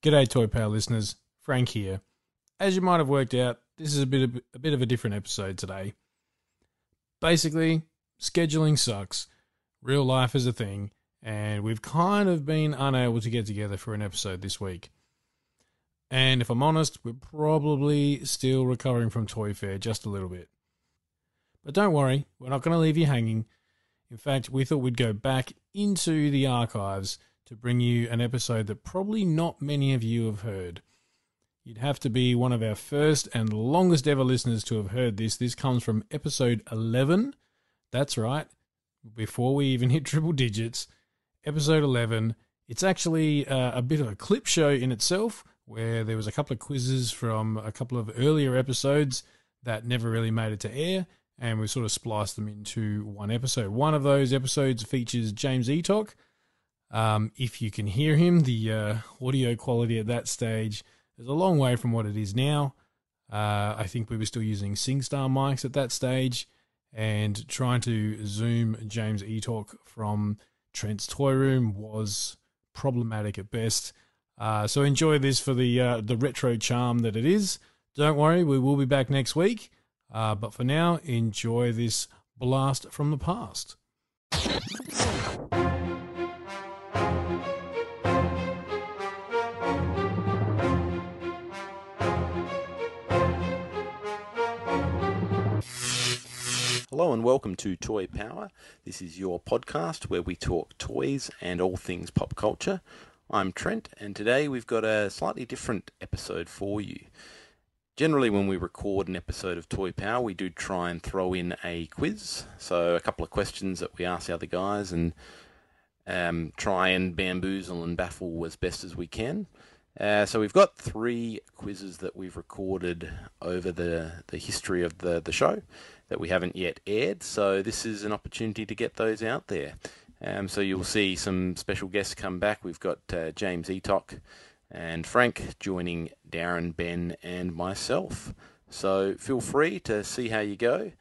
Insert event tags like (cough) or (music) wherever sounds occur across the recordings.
G'day, Toy Power listeners. Frank here. As you might have worked out, this is a bit of, a bit of a different episode today. Basically, scheduling sucks. Real life is a thing, and we've kind of been unable to get together for an episode this week. And if I'm honest, we're probably still recovering from Toy Fair just a little bit. But don't worry, we're not going to leave you hanging. In fact, we thought we'd go back into the archives to bring you an episode that probably not many of you have heard. You'd have to be one of our first and longest ever listeners to have heard this. This comes from episode 11. That's right, before we even (laughs) hit triple digits. Episode 11. It's actually uh, a bit of a clip show in itself, where there was a couple of quizzes from a couple of earlier episodes that never really made it to air, and we sort of spliced them into one episode. One of those episodes features James Etok. Um, if you can hear him, the uh, audio quality at that stage is a long way from what it is now. Uh, I think we were still using SingStar mics at that stage, and trying to zoom James Etok from Trent's toy room was problematic at best. Uh, so enjoy this for the uh, the retro charm that it is. Don't worry, we will be back next week. Uh, but for now, enjoy this blast from the past. Hello and welcome to Toy Power. This is your podcast where we talk toys and all things pop culture. I'm Trent, and today we've got a slightly different episode for you. Generally, when we record an episode of Toy Power, we do try and throw in a quiz. So, a couple of questions that we ask the other guys and um, try and bamboozle and baffle as best as we can. Uh, so, we've got three quizzes that we've recorded over the, the history of the, the show that we haven't yet aired. So, this is an opportunity to get those out there. Um, so, you'll see some special guests come back. We've got uh, James Etok and Frank joining Darren, Ben, and myself. So feel free to see how you go.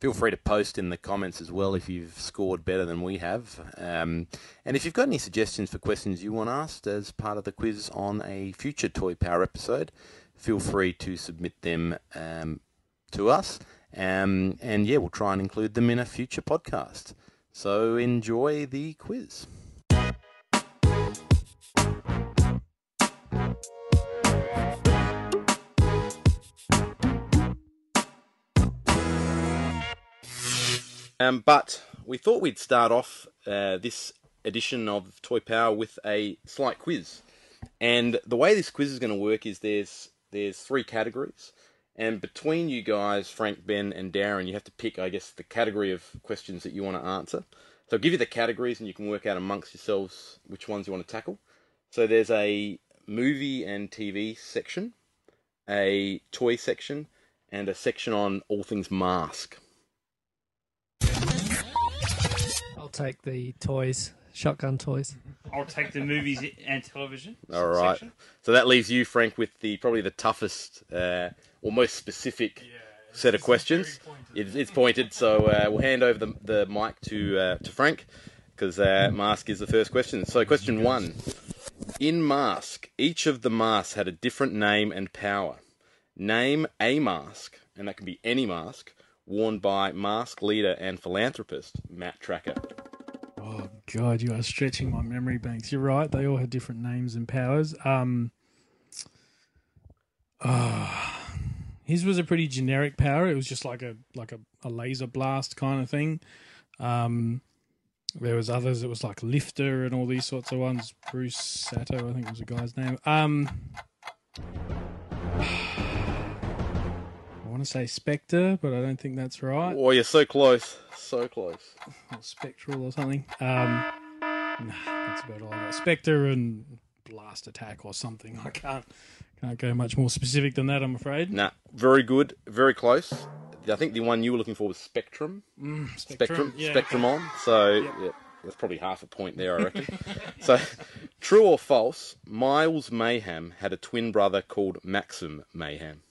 Feel free to post in the comments as well if you've scored better than we have. Um, and if you've got any suggestions for questions you want asked as part of the quiz on a future Toy Power episode, feel free to submit them um, to us. Um, and yeah, we'll try and include them in a future podcast. So enjoy the quiz. Um, but we thought we'd start off uh, this edition of Toy Power with a slight quiz. And the way this quiz is going to work is there's there's three categories, and between you guys, Frank, Ben, and Darren, you have to pick, I guess, the category of questions that you want to answer. So I'll give you the categories, and you can work out amongst yourselves which ones you want to tackle. So there's a movie and TV section, a toy section, and a section on all things mask. I'll take the toys, shotgun toys. I'll take the movies and television. All right. section. So that leaves you, Frank, with the probably the toughest uh, or most specific set of questions. It's, it's pointed, so uh, we'll hand over the, the mic to uh, to Frank because uh, mask is the first question. So question one: In mask, each of the masks had a different name and power. Name a mask, and that can be any mask, worn by mask leader and philanthropist Matt Trakker. Oh God, you are stretching my memory banks. You're right; they all had different names and powers. Um, ah, his was a pretty generic power. It was just like a like a, a laser blast kind of thing. Um, there was others. It was like lifter and all these sorts of ones. Bruce Sato, I think was the guy's name. Um, I want to say Spectre, but I don't think that's right. Oh, you're so close, so close. or Spectral or something. Um, nah, that's about all I got. Spectre and Blast Attack or something. I can't can't go much more specific than that. I'm afraid. Nah, very good, very close. I think the one you were looking for was Spectrum. Mm, Spectrum, yeah, Spectrum on. So yeah, that's probably half a point there, I reckon. (laughs) so, true or false? Miles Mayhem had a twin brother called Maxim Mayhem.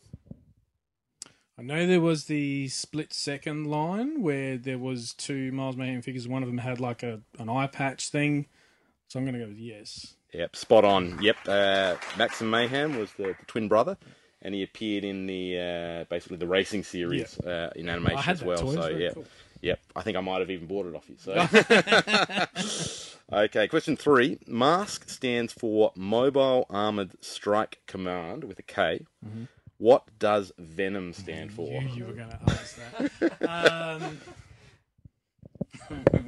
I know there was the split second line where there was two Miles Mayhem figures. One of them had like a an eye patch thing. So I'm going to go with yes. Yep, spot on. Yep, uh, Maxim Mayhem was the, the twin brother, and he appeared in the uh, basically the racing series uh, in animation as well. toy, So yeah, cool. yep. I think I might have even bought it off you. So (laughs) okay, question three. Mask stands for Mobile Armored Strike Command with a K. Mm-hmm. What does Venom stand for? You, you were going to ask that. (laughs) um,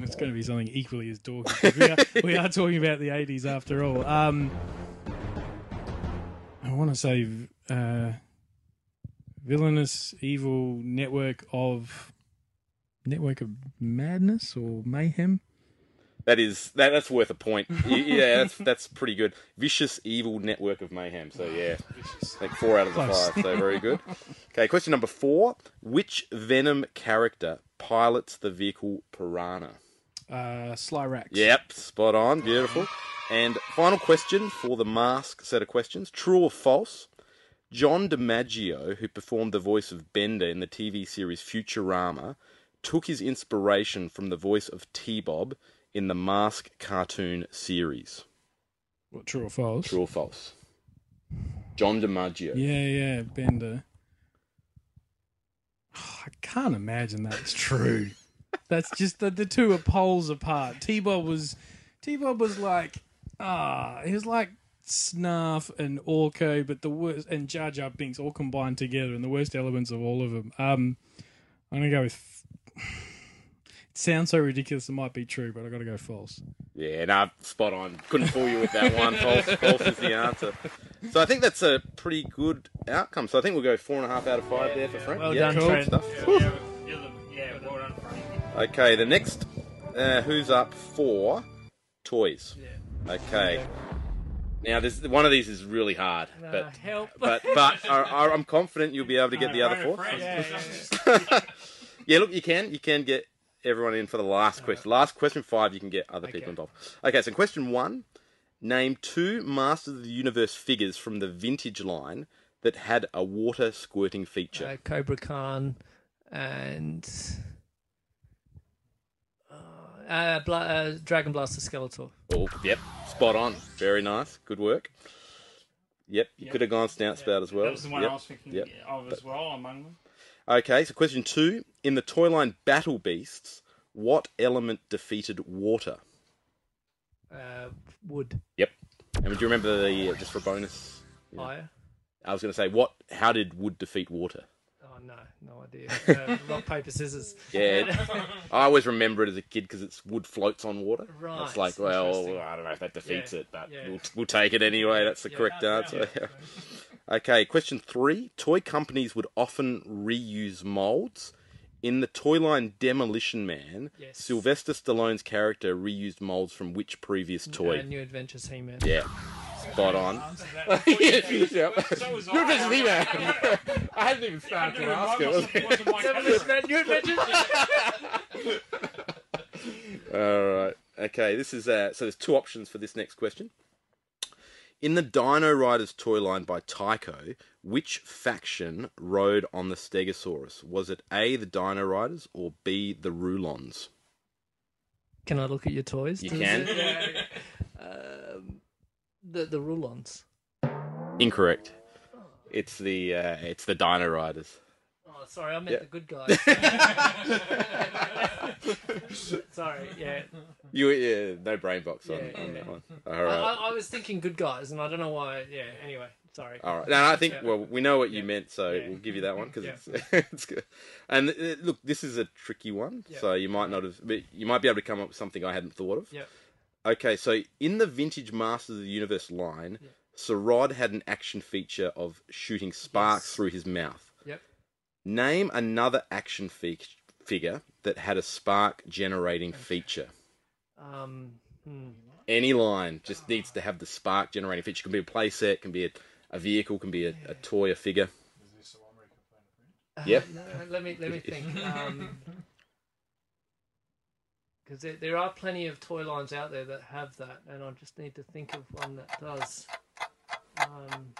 it's going to be something equally as dorky. We are, (laughs) we are talking about the 80s after all. Um, I want to say uh, villainous, evil network of network of madness or mayhem. That is that, that's worth a point. (laughs) Yeah, that's that's pretty good. Vicious evil network of mayhem. So yeah, like four out of the Close. five. So very good. (laughs) Okay, question number four: Which Venom character pilots the vehicle Piranha? Uh, Sly Rax. Yep, spot on, beautiful. And final question for the mask set of questions: True or false? John DiMaggio, who performed the voice of Bender in the TV series Futurama, took his inspiration from the voice of T-Bob in the Mask cartoon series. What, true or false? True or false? John DiMaggio. Yeah, yeah, Bender. I can't imagine that's true. that's just the the two are poles apart. T Bob was T Bob was like ah, he was like Snarf and Orko, but the worst and Jar Jar Binks all combined together, and the worst elements of all of them. Um, I'm gonna go with. It sounds so ridiculous. It might be true, but I got to go false. Yeah, nah, spot on. Couldn't fool you with that (laughs) one. False, false is the answer. So I think that's a pretty good outcome. So I think we'll go four and a half out of five there for Frank. Well yeah, done, cool Trent. stuff. Yeah, yeah, you're the- yeah, well done, Frank. Okay, the next, uh, who's up for toys? Yeah. Okay. Now, this one of these is really hard, Uh, but help. but but I, I, I'm confident you'll be able to get the other four. Frank, Yeah, (laughs) yeah, Yeah, look, you can you can get everyone in for the last question. Last question five, you can get other people Okay. involved. Okay, so question one: Name two Masters of the Universe figures from the vintage line that had a water squirting feature. uh, Cobra Khan and uh, uh, Bla- uh, Dragon Blaster Skeletor. Oh, yep, spot on. Very nice. Good work. Yep, you could have gone Snout Spout as well. That was the one Yep. I was thinking yep. of as well among them. Okay, so question two: In the toy line Battle Beasts, what element defeated water? Uh, wood. Yep. And do you remember the uh, just for a bonus? Fire. I was going to say what? How did wood defeat water? No, no idea. Uh, (laughs) rock paper scissors. Yeah, (laughs) I always remember it as a kid because it's wood floats on water. Right, It's like, well. I don't know if that defeats Yeah, it, but yeah. we'll, we'll take it anyway. That's the Yeah, correct yeah, answer. (laughs) okay, question three: Toy companies would often reuse molds. In the toy line Demolition Man, Yes. Sylvester Stallone's character reused molds from which previous toy? Uh, New Adventures He-Man. Yeah, spot on. Answer that before you do. So was I. (laughs) I hadn't even started I knew it wasn't- wasn't my (laughs) category. New Adventures. (laughs) All right. Okay. This is uh, so. There's two options for this next question. In the Dino Riders toy line by Tyco, which faction rode on the Stegosaurus? Was it A, the Dino Riders, or B, the Rulons? Can I look at your toys? You can. (laughs) um, the the Rulons. Incorrect. It's the uh, it's the Dino Riders. Sorry, I meant Yeah. the good guys. (laughs) sorry, yeah. You yeah, no brain box on, Yeah, on that one. All right. I. I, was thinking good guys, and I don't know why. Yeah. Anyway, sorry. All right. No, I think well, we know what you Yeah. meant, so Yeah. we'll give you that one because Yeah. it's (laughs) it's good. And uh, look, this is a tricky one, Yeah. so you might not have, but you might be able to come up with something I hadn't thought of. Yep. Okay, so in the vintage Masters of the Universe line, Yeah. Saurod had an action feature of shooting sparks Yes. through his mouth. Yep. Name another action fi- figure that had a spark generating feature. Um. Hmm. Any line just needs to have the spark generating feature. It Can be a playset, can be a, a vehicle, can be a, a toy, a figure. Yep. No, let me let me think. (laughs) Um, because there, there are plenty of toy lines out there that have that, and I just need to think of one that does. Um,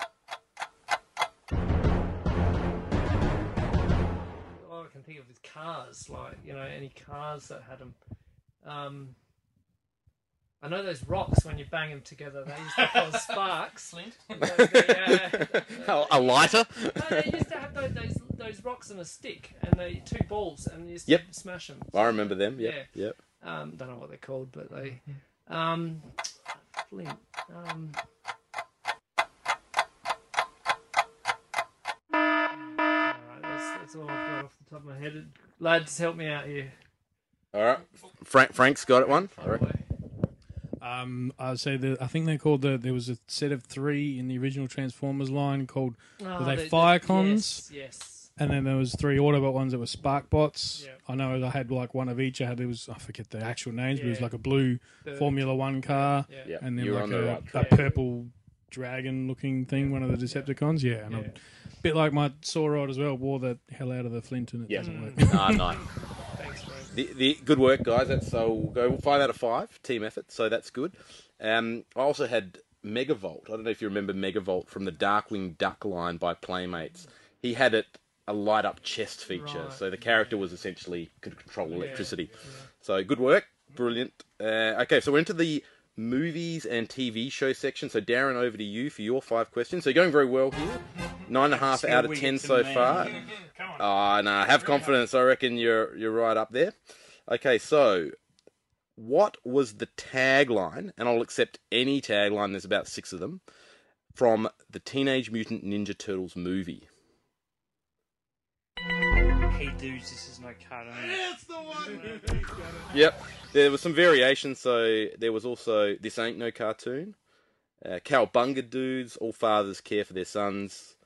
can think of is cars, like you know, any cars that had them. Um, I know those rocks when you bang them together. They used to cause (laughs) sparks. Flint. yeah. (laughs) a lighter. No, they used to have those, those those rocks and a stick, and they two balls, and you used to Yep. smash them. I remember them. Yep. Yeah. Yep. Um, don't know what they're called, but they. Um, Flint. Um, that's, that's all I've got off the top of my head. Lads, help me out here. All right. Frank Frank's got it one. Um, I'd say that I think they called the there was a set of three in the original Transformers line called, Oh, they the- the- Firecons? Yes. yes. and then there was three Autobot ones that were Sparkbots. Yeah. I know I had like one of each. I had it was I forget the actual names, but it was Yeah. like a blue The- Formula One car, Yeah. Yeah. and then You're like on the a, right a track. purple dragon looking thing, one of the Decepticons. Yeah, and Yeah. a bit like my Saurod as well. Wore the hell out of the flint, and it Yeah. doesn't work. Ah, nice. (laughs) Thanks, Frank. The, the good work, guys. That's so we'll go five out of five team effort. So that's good. Um, I also had Megavolt. I don't know if you remember Megavolt from the Darkwing Duck line by Playmates. He had it a light up chest feature, Right. so the character was essentially could control Yeah, electricity. yeah. So good work, brilliant. Uh, okay, so we're into the movies and TV show section. So Darren, over to you for your five questions. So you're going very well here. Nine and a half out of ten so far. Come on. Ah, nah, have confidence. I reckon you're you're right up there. Okay, so what was the tagline? And I'll accept any tagline. There's about six of them from the Teenage Mutant Ninja Turtles movie. Hey dudes, this is no cartoon. (laughs) Yep, there was some variations. So there was also "This Ain't No Cartoon," uh, "Cowbunga Dudes," "All Fathers Care for Their Sons,"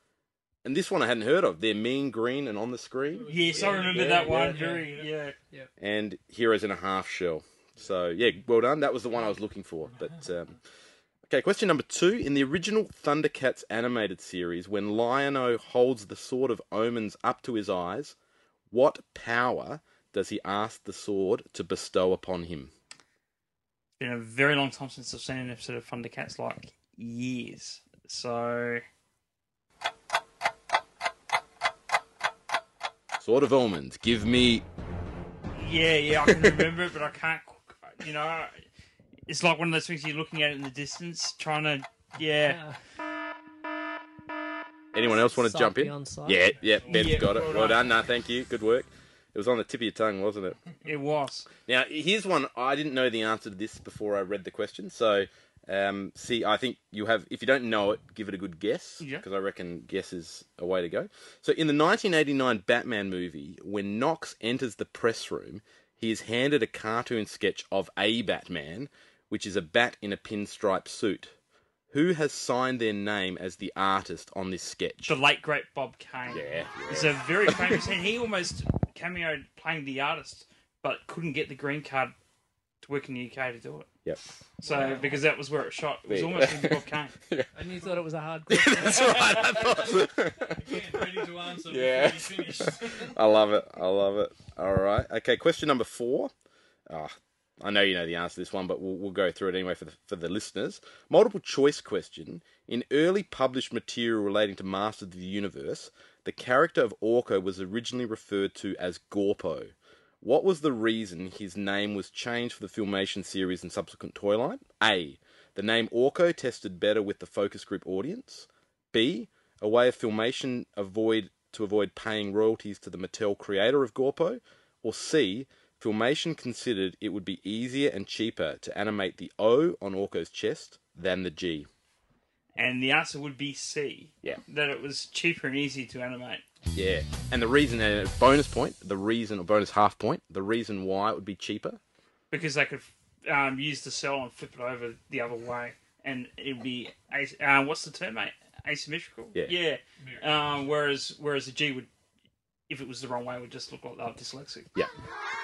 and this one I hadn't heard of. They're mean, green, and on the screen. Yes, I remember Yeah, that yeah, one. yeah, Very, yeah. and Heroes in a Half Shell. So yeah, well done. That was the one I was looking for. But um, okay, question number two: In the original Thundercats animated series, when Lion-O holds the sword of omens up to his eyes, what power does he ask the sword to bestow upon him? It's been a very long time since I've seen an episode of Thundercats, like years. So Sword of omens. Give me. yeah, yeah, I can remember it, but I can't. You know, it's like one of those things you're looking at it in the distance, trying to. Yeah, Anyone else want to jump in? Yeah, yeah. Ben's Yeah, got it. well Well done. done. No, thank you. Good work. It was on the tip of your tongue, wasn't it? (laughs) it was. Now, here's one. I didn't know the answer to this before I read the question. So, um, see, I think you have. If you don't know it, give it a good guess Yeah. because I reckon guess is a way to go. So, in the 1989 Batman movie, when Knox enters the press room, he is handed a cartoon sketch of a Batman, which is a bat in a pinstripe suit. Who has signed their name as the artist on this sketch? The late great Bob Kane. Yeah, It's a very famous, and he almost cameoed playing the artist, but couldn't get the green card to work in the UK to do it. Yep. So because that was where it shot, it was Yeah. almost like Bob (laughs) Kane. And you thought it was a hard (laughs) question. That's right. I thought. (laughs) ready to answer Yeah. before you finish. I love it. I love it. All right. Okay. Question number four. Ah, I know you know the answer to this one, but we'll, we'll go through it anyway for the for the listeners. Multiple choice question. In early published material relating to Masters of the Universe, the character of Orko was originally referred to as Gorpo. What was the reason his name was changed for the Filmation series and subsequent toy line? A. The name Orko tested better with the focus group audience. B. A way of Filmation avoid to avoid paying royalties to the Mattel creator of Gorpo. Or C. Filmation considered it would be easier and cheaper to animate the O on Orko's chest than the G. And the answer would be C. Yeah. That it was cheaper and easier to animate. Yeah, and the reason, and a bonus point, the reason, or bonus half point, the reason why it would be cheaper. because they could um, use the cell and flip it over the other way, and it'd be as- uh, what's the term, mate? Asymmetrical. Yeah. Yeah. Um, whereas whereas the G would, if it was the wrong way, it would just look like they were dyslexic. Yeah,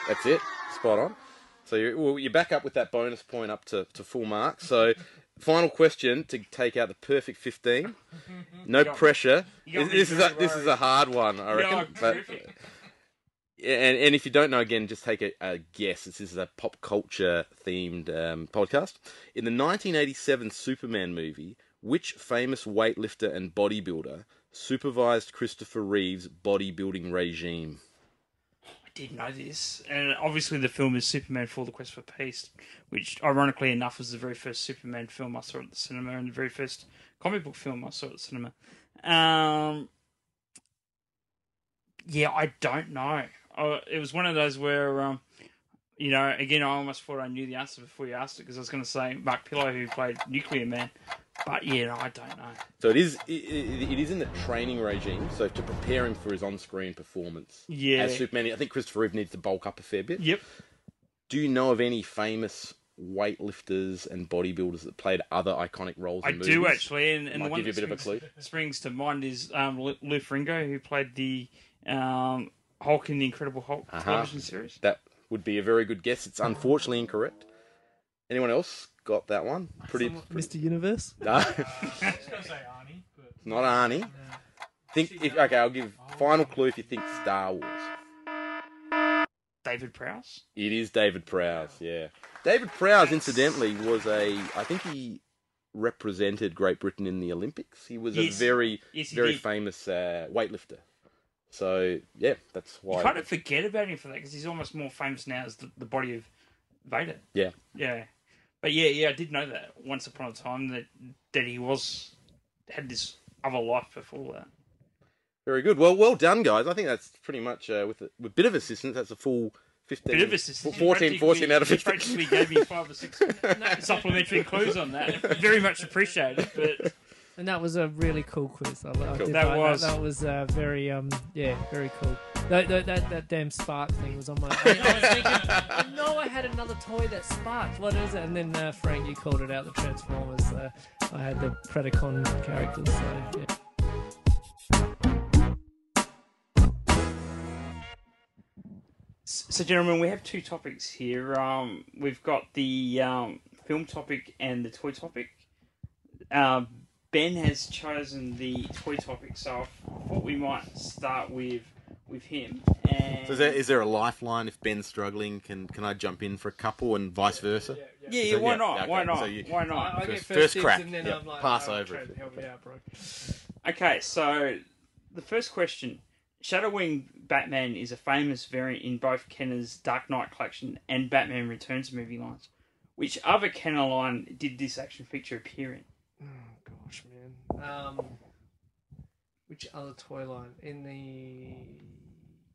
that's it. Spot on. So you're, well, you're back up with that bonus point up to, to full marks. So, final question to take out the perfect 15. (laughs) No got- pressure. This, this is a, this is a hard one, I reckon. Yeah, But- and, and if you don't know, again, just take a, a guess. This is a pop culture themed um, podcast. In the 1987 Superman movie, which famous weightlifter and bodybuilder supervised Christopher Reeve's bodybuilding regime? I did know this, and obviously the film is Superman IV the Quest for Peace, which ironically enough was the very first Superman film I saw at the cinema and the very first comic book film I saw at the cinema. Um, yeah, I don't know. Uh, it was one of those where, um, you know, again, I almost thought I knew the answer before you asked it because I was going to say Mark Pillow, who played Nuclear Man, but yeah, no, I don't know. So it is it, it, it is in the training regime. So to prepare him for his on-screen performance Yeah. as Superman, I think Christopher Reeve needs to bulk up a fair bit. Yep. Do you know of any famous weightlifters and bodybuilders that played other iconic roles? I do actually, and, and the one give you a bit of a clue. springs to mind is um, Lou Lou Ferrigno, who played the um, Hulk in the Incredible Hulk Uh-huh. television series. That would be a very good guess. It's unfortunately incorrect. Anyone else got that one? Pretty. Mr. Universe. (laughs) No, I was going to say Arnie, but not Arnie. Think if okay. I'll give final clue if you think Star Wars. David Prowse. It is David Prowse, yeah. David Prowse, incidentally, was a. I think he represented Great Britain in the Olympics. He was Yes. a very, Yes, very did. famous uh, weightlifter. So yeah, that's why. You kind of forget about him for that because he's almost more famous now as the, the body of Vader. Yeah. Yeah. But yeah, yeah, I did know that once upon a time that that he was had this other life before that. Very good. Well, well done, guys. I think that's pretty much uh, with a, with a bit of assistance. That's a full fifteen. Bit of assistance. 14, 14 out of You 50. practically gave me five or six (laughs) supplementary clues on that. (laughs) Very much appreciated. But And that was a really cool quiz. I, I Cool. did That like was. That, was uh, very, um, yeah, very cool. That, that, that, that damn spark thing was on my. (laughs) I, I was thinking, I know I had another toy that sparked. What is it? And then uh, Frank, you called it out. The Transformers. Uh, I had the Predacon characters. So yeah. So, gentlemen, we have two topics here. Um, we've got the um, film topic and the toy topic. Um, ben has chosen the toy topic, so I thought we might start with with him. And So is there, is there a lifeline if Ben's struggling? Can can I jump in for a couple and vice versa? yeah, yeah, So, why yeah, not? okay, Why not? so you- why not? I get First- first, first crack. and then Yeah, I'm like, pass oh, over Trent, it. Help me out, bro. Okay, so the first question: Shadowwing Batman is a famous variant in both Kenner's Dark Knight collection and Batman Returns movie lines. Which other Kenner line did this action figure appear in? Hmm. Gosh, man. Um, which other toy line in the?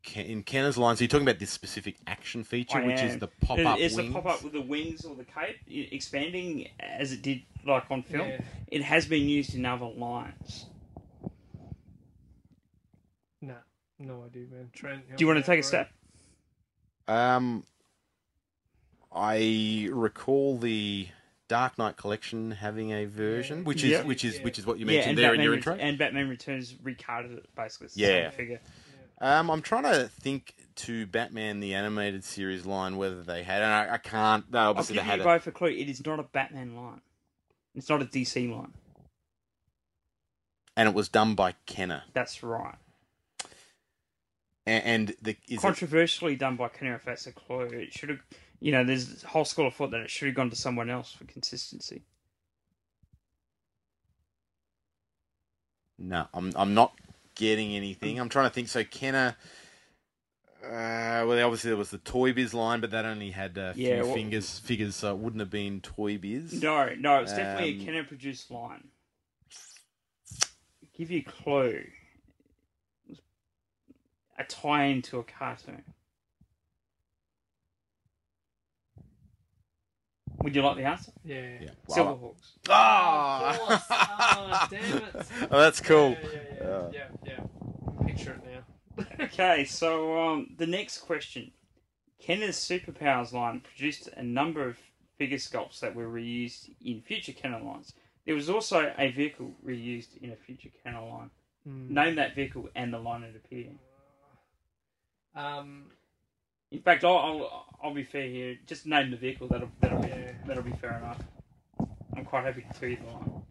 Ken- In Kenner's line, so you're talking about this specific action feature, I which is am. the pop up It's wings. the pop up with the wings or the cape i- expanding as it did like on film. Yeah. It has been used in other lines. No, no idea, man. Trent. help Do you want me to take a out, bro. step? Um, I recall the Dark Knight collection having a version, which is Yeah. which is Yeah. which is what you mentioned and there in Batman your Ret- intro. and Batman Returns recarded it basically. It's the Yeah. same figure. Um, I'm trying to think to Batman the animated series line whether they had, and I, I can't. No, I'll obviously give they had you it. both a clue. It is not a Batman line. It's not a DC line. and it was done by Kenner. That's right. And, and the is it, Controversially done by Kenner. If that's a clue, it should have. You know, there's a whole school of thought that it should have gone to someone else for consistency. no, I'm I'm not getting anything. I'm trying to think. So Kenner. Uh, well, obviously there was the Toy Biz line, but that only had a few Yeah, well- fingers figures, so it wouldn't have been Toy Biz. No, no, it's definitely Um, a Kenner produced line. Give you a clue. A tie into a cartoon. Would you like the answer? Yeah. Yeah. Silverhawks. Ah! Of course. Ah, damn it. oh, that's cool. Yeah, yeah, yeah, Yeah. yeah, yeah. Picture it now. (laughs) Okay, so um, the next question. Kenner's Superpowers line produced a number of figure sculpts that were reused in future Kenner lines. There was also a vehicle reused in a future Kenner line. Hmm. Name that vehicle and the line it appeared in. Um, In fact, I'll, I'll, I'll be fair here. Just name the vehicle. That'll that'll be that'll be fair enough. I'm quite happy to the line.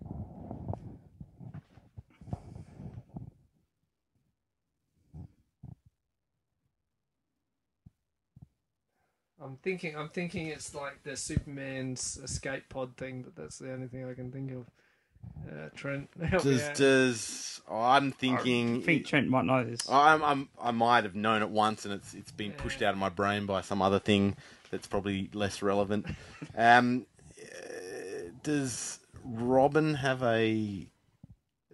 I'm thinking. I'm thinking it's like the Superman's escape pod thing, but that's the only thing I can think of. Uh, Trent, (laughs) help me Does out. does I'm thinking. I think Trent might know this. I'm, I'm, I might have known it once, and it's it's been pushed out of my brain by some other thing that's probably less relevant. (laughs) um, uh, does Robin have a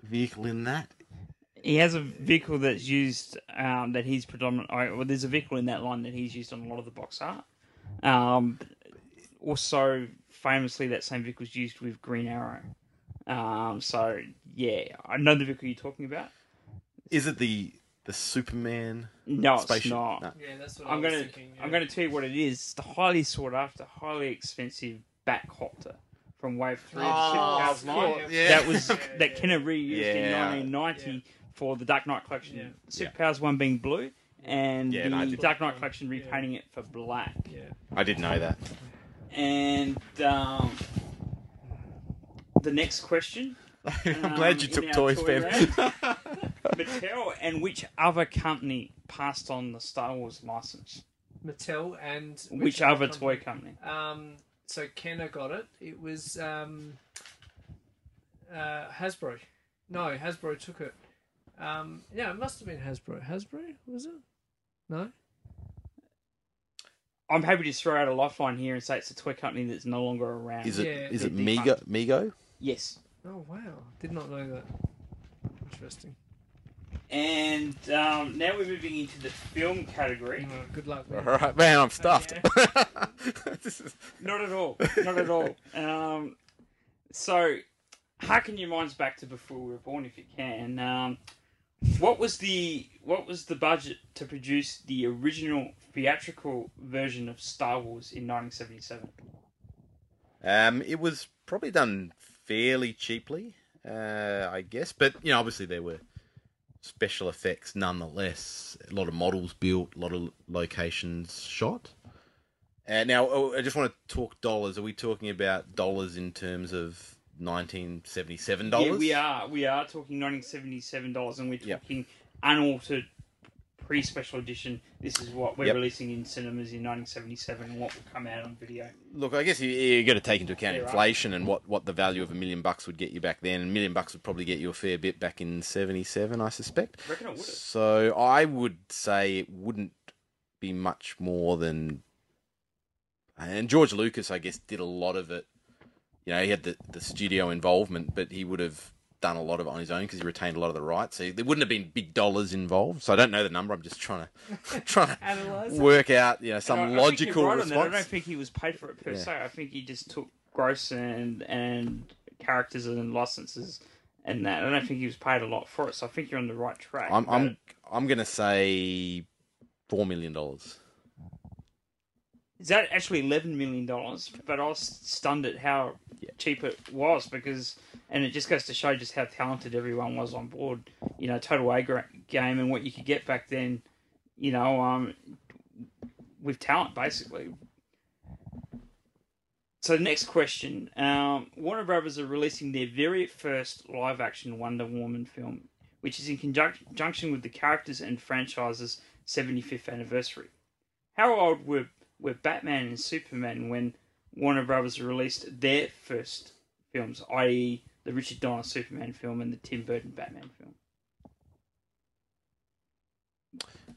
vehicle in that? He has a vehicle that's used um, that he's predominant. oh, Well, there's a vehicle in that line that he's used on a lot of the box art. Um, also, famously, that same vehicle is used with Green Arrow. Um, so yeah, I know the vehicle you're talking about. Is it the the Superman No, it's spaceship? not. No. Yeah, that's what I'm gonna thinking. I'm gonna tell you what it is. It's the highly sought after, highly expensive Batcopter from Wave Three. of the Oh, Supercars of line. course, yeah. That was Yeah, that yeah. Kenner reused in Yeah. 1990 for the Dark Knight collection. Yeah. Yeah. Supercars one being blue, and Yeah, no, the did- Dark Knight collection Yeah. repainting it for black. Yeah. I did know that. And um, the next question. (laughs) I'm Um, glad you took toys, toy Ben. (laughs) Mattel and which other company passed on the Star Wars license? Mattel and Which, other toy company? Um, so Kenner got it. It was um, uh, Hasbro. No, Hasbro took it. Um, yeah, it must have been Hasbro. Hasbro was it? No. I'm happy to throw out a lifeline here and say it's a toy company that's no longer around. Is it Yeah. is it They're Mego? Mego? Yes. Oh wow, did not know that. Interesting. And um, now we're moving into the film category. Well, good luck. All Man. right, man, I'm stuffed. (laughs) This is- Not at all. Not at all. (laughs) Um, so, harken your minds back to before we were born, if you can. Um, what was the what was the budget to produce the original theatrical version of Star Wars in 1977? Um, it was probably done fairly cheaply, uh, I guess. But you know, obviously there were special effects nonetheless. A lot of models built, a lot of locations shot. Uh, now, oh, I just want to talk dollars. Are we talking about dollars in terms of 1977 dollars? Yeah, we are. We are talking 1977 dollars, and we're Yep. talking unaltered pre-special edition. This is what we're Yep. releasing in cinemas in 1977, and what will come out on video. Look, I guess you, you got to take into account Yeah, right. inflation and what, what the value of a million bucks would get you back then. A million bucks would probably get you a fair bit back in '77, I suspect. I reckon it would. So I would say it wouldn't be much more than. And George Lucas, I guess, did a lot of it. You know, he had the, the studio involvement, but he would have done a lot of it on his own because he retained a lot of the rights. So there wouldn't have been big dollars involved. So I don't know the number. I'm just trying to (laughs) trying to Analyze. it. work out you know some I- I think logical you're right on that. I don't think he was paid for it per Yeah. se. I think he just took gross and and characters and licenses and that. I don't think he was paid a lot for it. So I think you're on the right track. I'm I'm I'm gonna say four million dollars. Is that actually eleven million dollars? But I was stunned at how Yeah. cheap it was because, and it just goes to show just how talented everyone was on board. You know, total A game and what you could get back then. You know, um, with talent basically. So the next question: um, Warner Brothers are releasing their very first live-action Wonder Woman film, which is in conjunction with the characters and franchise's 75th anniversary. How old were were Batman and Superman when Warner Brothers released their first films, i.e., the Richard Donner Superman film and the Tim Burton Batman film?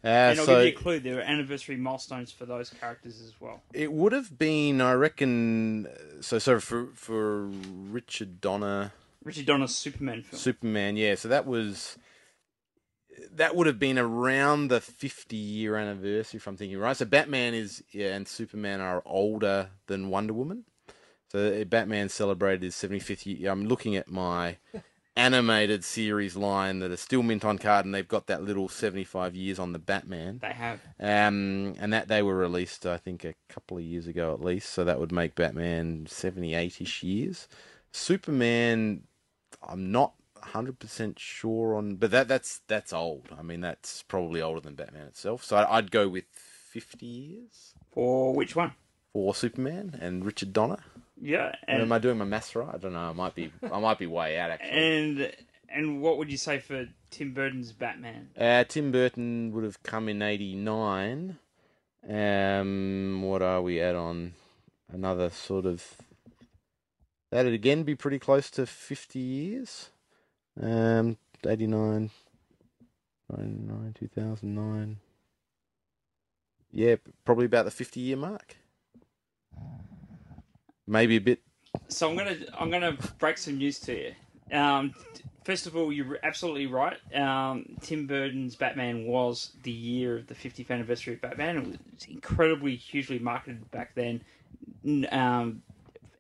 Uh, and I'll so give you a clue: there are anniversary milestones for those characters as well. it would have been, I reckon. So so for for Richard Donner. Richard Donner's Superman film. Superman, yeah. So that was that would have been around the 50 year anniversary, if I'm thinking right. So Batman is yeah, and Superman are older than Wonder Woman. So uh, Batman celebrated his 75th year. I'm looking at my (laughs) animated series line that are still mint on card, and they've got that little 75 years on the Batman. they have. Um, and that they were released, I think, a couple of years ago at least. So that would make Batman 78 ish years. Superman, I'm not 100% sure on, but that that's that's old. I mean, that's probably older than Batman itself. So I- I'd go with 50 years For which one? for Superman and Richard Donner. Yeah, And, am I doing my maths right? I don't know. I might be. I might be way out actually. and and what would you say for Tim Burton's Batman? Uh, Tim Burton would have come in '89. Um, what are we at on? Another sort of. That'd again be pretty close to 50 years. Um, 89, 99, 2009. Yeah, probably about the 50 year mark. Maybe a bit. So I'm gonna I'm gonna break some news to you. Um, first of all, you're absolutely right. Um, Tim Burton's Batman was the year of the 50th anniversary of Batman. It was incredibly hugely marketed back then. Um,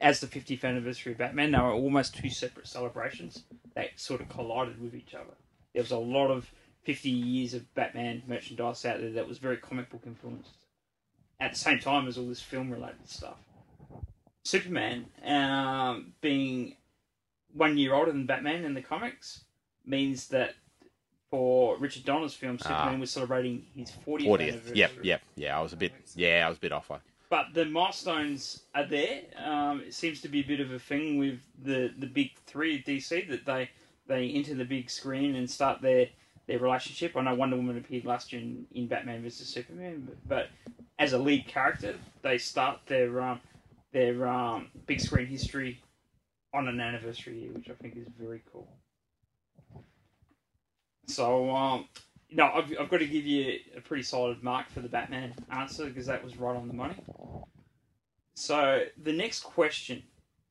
as the 50th anniversary of Batman, they were almost two separate celebrations that sort of collided with each other. There was a lot of 50 years of Batman merchandise out there that was very comic book influenced. At the same time as all this film related stuff. Superman, um, being one year older than Batman in the comics, means that for Richard Donner's film, Superman Ah. was celebrating his 40th, 40th. anniversary. Yep, yep. Yeah, I was a bit. Yeah, I was a bit off. But the milestones are there. Um, it seems to be a bit of a thing with the, the big three at DC that they they enter the big screen and start their, their relationship. I know Wonder Woman appeared last year in, in Batman vs Superman, but, but as a lead character, they start their um, their um, big screen history on an anniversary year, which I think is very cool. So, um, no, I've, I've got to give you a pretty solid mark for the Batman answer because that was right on the money. So, the next question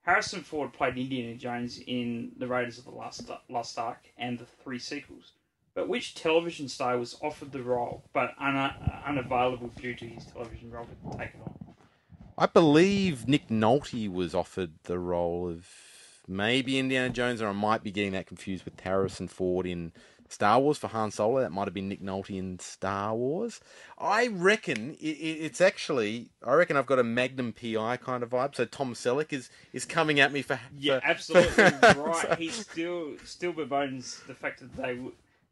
Harrison Ford played Indiana Jones in The Raiders of the Lost, Lost Ark and the three sequels. But which television star was offered the role but un- unavailable due to his television role to take it on? I believe Nick Nolte was offered the role of maybe Indiana Jones, or I might be getting that confused with Harrison Ford in Star Wars for Han Solo. That might have been Nick Nolte in Star Wars. I reckon it, it, it's actually. I reckon I've got a Magnum PI kind of vibe. So Tom Selleck is is coming at me for Yeah, for- absolutely (laughs) for- right. He still still bemoans the fact that they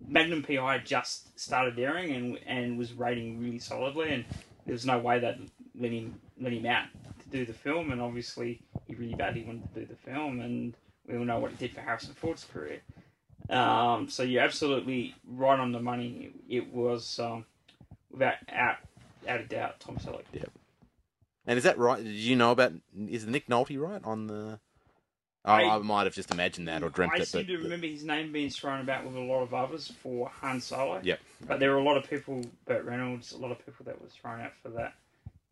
Magnum PI just started airing and and was rating really solidly, and there was no way that let him let him out to do the film. And obviously, he really badly wanted to do the film, and we all know what it did for Harrison Ford's career. Um, so you're absolutely right on the money. It was um, without out out of doubt Tom Selleck. Yep. And is that right? Did you know about? Is Nick Nolte right on the? Oh, I, I- might have just imagined that or dreamt I it. seem But, to remember his name being thrown about with a lot of others for Han Solo. Yep. But there were a lot of people, Burt Reynolds, a lot of people that was thrown out for that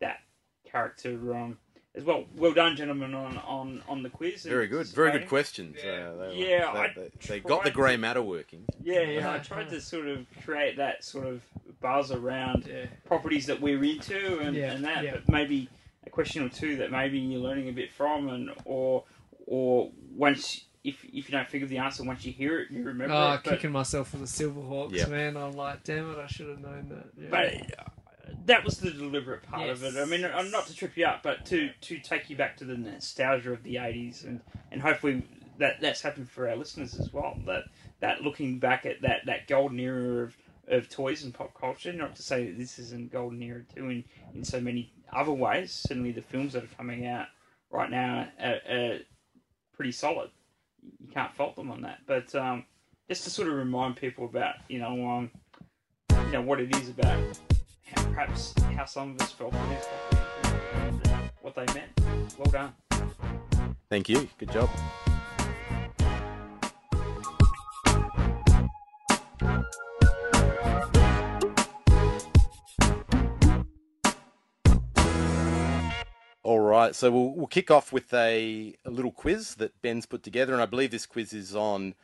that character um, as well. Well done, gentlemen, on on, on the quiz. very good, very good questions. Yeah. Uh, they, were- Yeah, they, they, they got the grey matter working. Yeah, yeah. I tried to sort of create that sort of buzz around Yeah. properties that we're into and, Yeah, and that, yeah. but maybe a question or two that maybe you're learning a bit from, and or or once if if you don't figure the answer once you hear it, you remember Oh, it. But, kicking myself for the Silverhawks, Yeah. man. I'm like, damn it, I should have known that. Yeah. but that was the deliberate part of it. I mean, yes. I'm not to trip you up, but to to take you back to the nostalgia of the '80s, and and hopefully that that's happened for our listeners as well. That that looking back at that that golden era of of toys and pop culture. Not to say that this isn't a golden era too, in in so many other ways. Certainly, the films that are coming out right now are, are pretty solid. You can't fault them on that. But um, just to sort of remind people about you know um, you know what it is about perhaps how some of us felt uh, what they meant. Well done. Thank you. Good job. All right, so we'll, we'll kick off with a, a little quiz that Ben's put together, and I believe this quiz is on,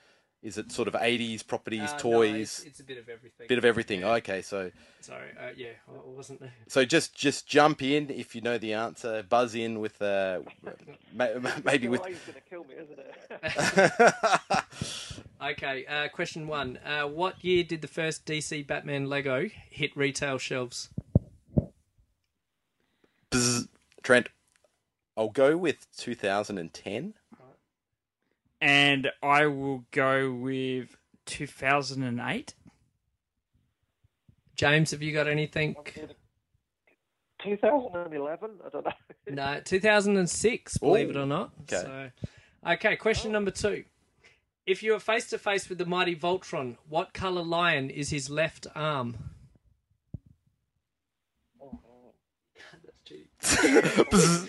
is it sort of 80s properties, Uh, no, toys, it's, it's a bit of everything. bit of everything. Yeah. Okay, so Sorry, uh, yeah, I wasn't there. so just just jump in if you know the answer, buzz in with uh, ma- ma- (laughs) maybe with. going to kill me, isn't it? (laughs) Okay, uh, question one. Uh, what year did the first DC Batman Lego hit retail shelves? Bzz. Trent, I'll go with 2010. And I will go with 2008. James, have you got anything? 2011? I don't know. No, 2006, believe it or not. okay. So, okay, question number two. If you are face to face with the mighty Voltron, what color lion is his left arm? Oh, (laughs) (laughs) (laughs) Bzz.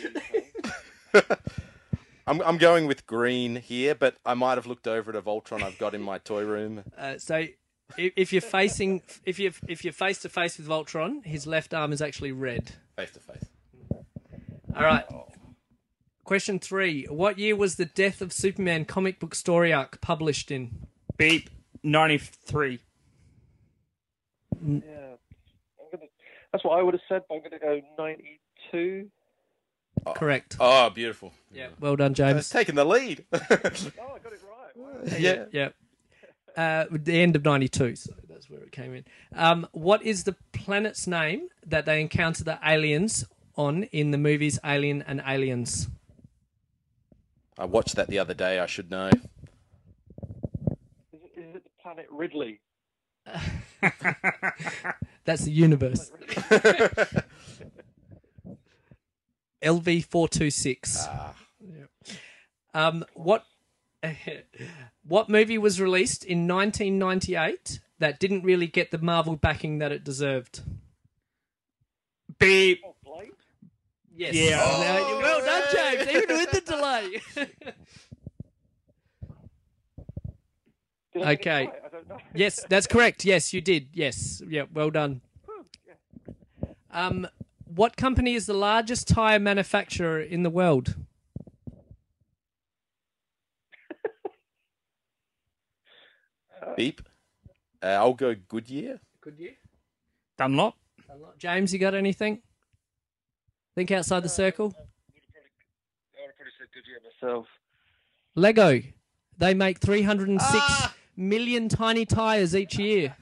I'm I'm going with green here, but I might have looked over at a Voltron I've got in my toy room. (laughs) Uh, so, if, if you're facing, if you if you're face to face with Voltron, his left arm is actually red. Face to face. All right. Question three: What year was the Death of Superman comic book story arc published in? Beep. 93. Yeah. I'm gonna, that's what I would have said, but I'm going to go 92. Correct. Oh, beautiful. Yeah. Well done, It's James. taking the lead. (laughs) (laughs) Oh, I got it right. Wow. yeah. Yeah. Uh, the end of '92, so that's where it came in. Um, what is the planet's name that they encounter the aliens on in the movies Alien and Aliens? I watched that the other day. I should know. Is it, is it the planet Ridley? (laughs) That's the universe. LV four two six. Ah, Um, what (laughs) what movie was released in 1998 that didn't really get the Marvel backing that it deserved? Beep. Oh, Yes. Yeah. Now, you- well done, James. Even with the delay. (laughs) Did I get it Okay. right? I don't know. yes, that's correct. Yes, you did. Yes. Yeah. Well done. Um, what company is the largest tire manufacturer in the world? (laughs) beep. Uh, I'll go Goodyear. Good year. Dunlop. James, you got anything? Think outside the circle. I would have probably said Goodyear myself. Lego. They make 306 million tiny tires each year.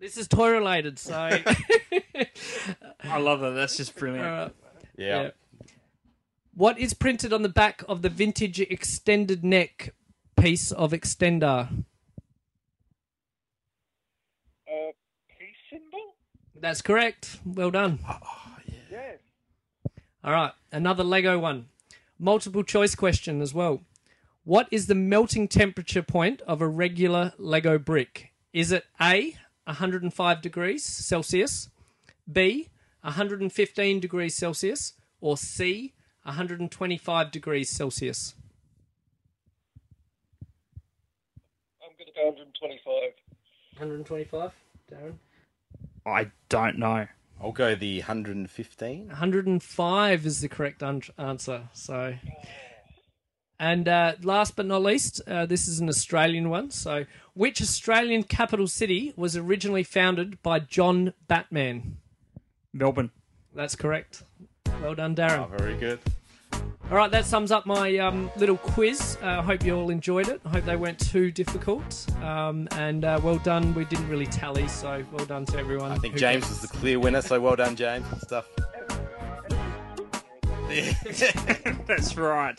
This is toy related, so. (laughs) I love that. That's just brilliant. Uh, Yeah. Yeah. what is printed on the back of the vintage extended neck piece of extender? Uh, peace symbol? That's correct. Well done. Yes. All right, another Lego one. Multiple choice question as well. What is the melting temperature point of a regular Lego brick? Is it A, 105 degrees Celsius, B, 115 degrees Celsius, or C, 125 degrees Celsius? I'm going to go 125. 125, Darren? I don't know. I'll go the 115. 105 is the correct un- answer. So, oh. And uh, last but not least, uh, this is an Australian one. So, which Australian capital city was originally founded by John Batman? Melbourne. That's correct. Well done, Darren. Oh, very good. All right, that sums up my um, little quiz. I uh, hope you all enjoyed it. I hope they weren't too difficult. Um, and uh, well done. We didn't really tally, so well done to everyone. I think James got- was the clear winner, so well done, James. Good stuff. (laughs) That's right.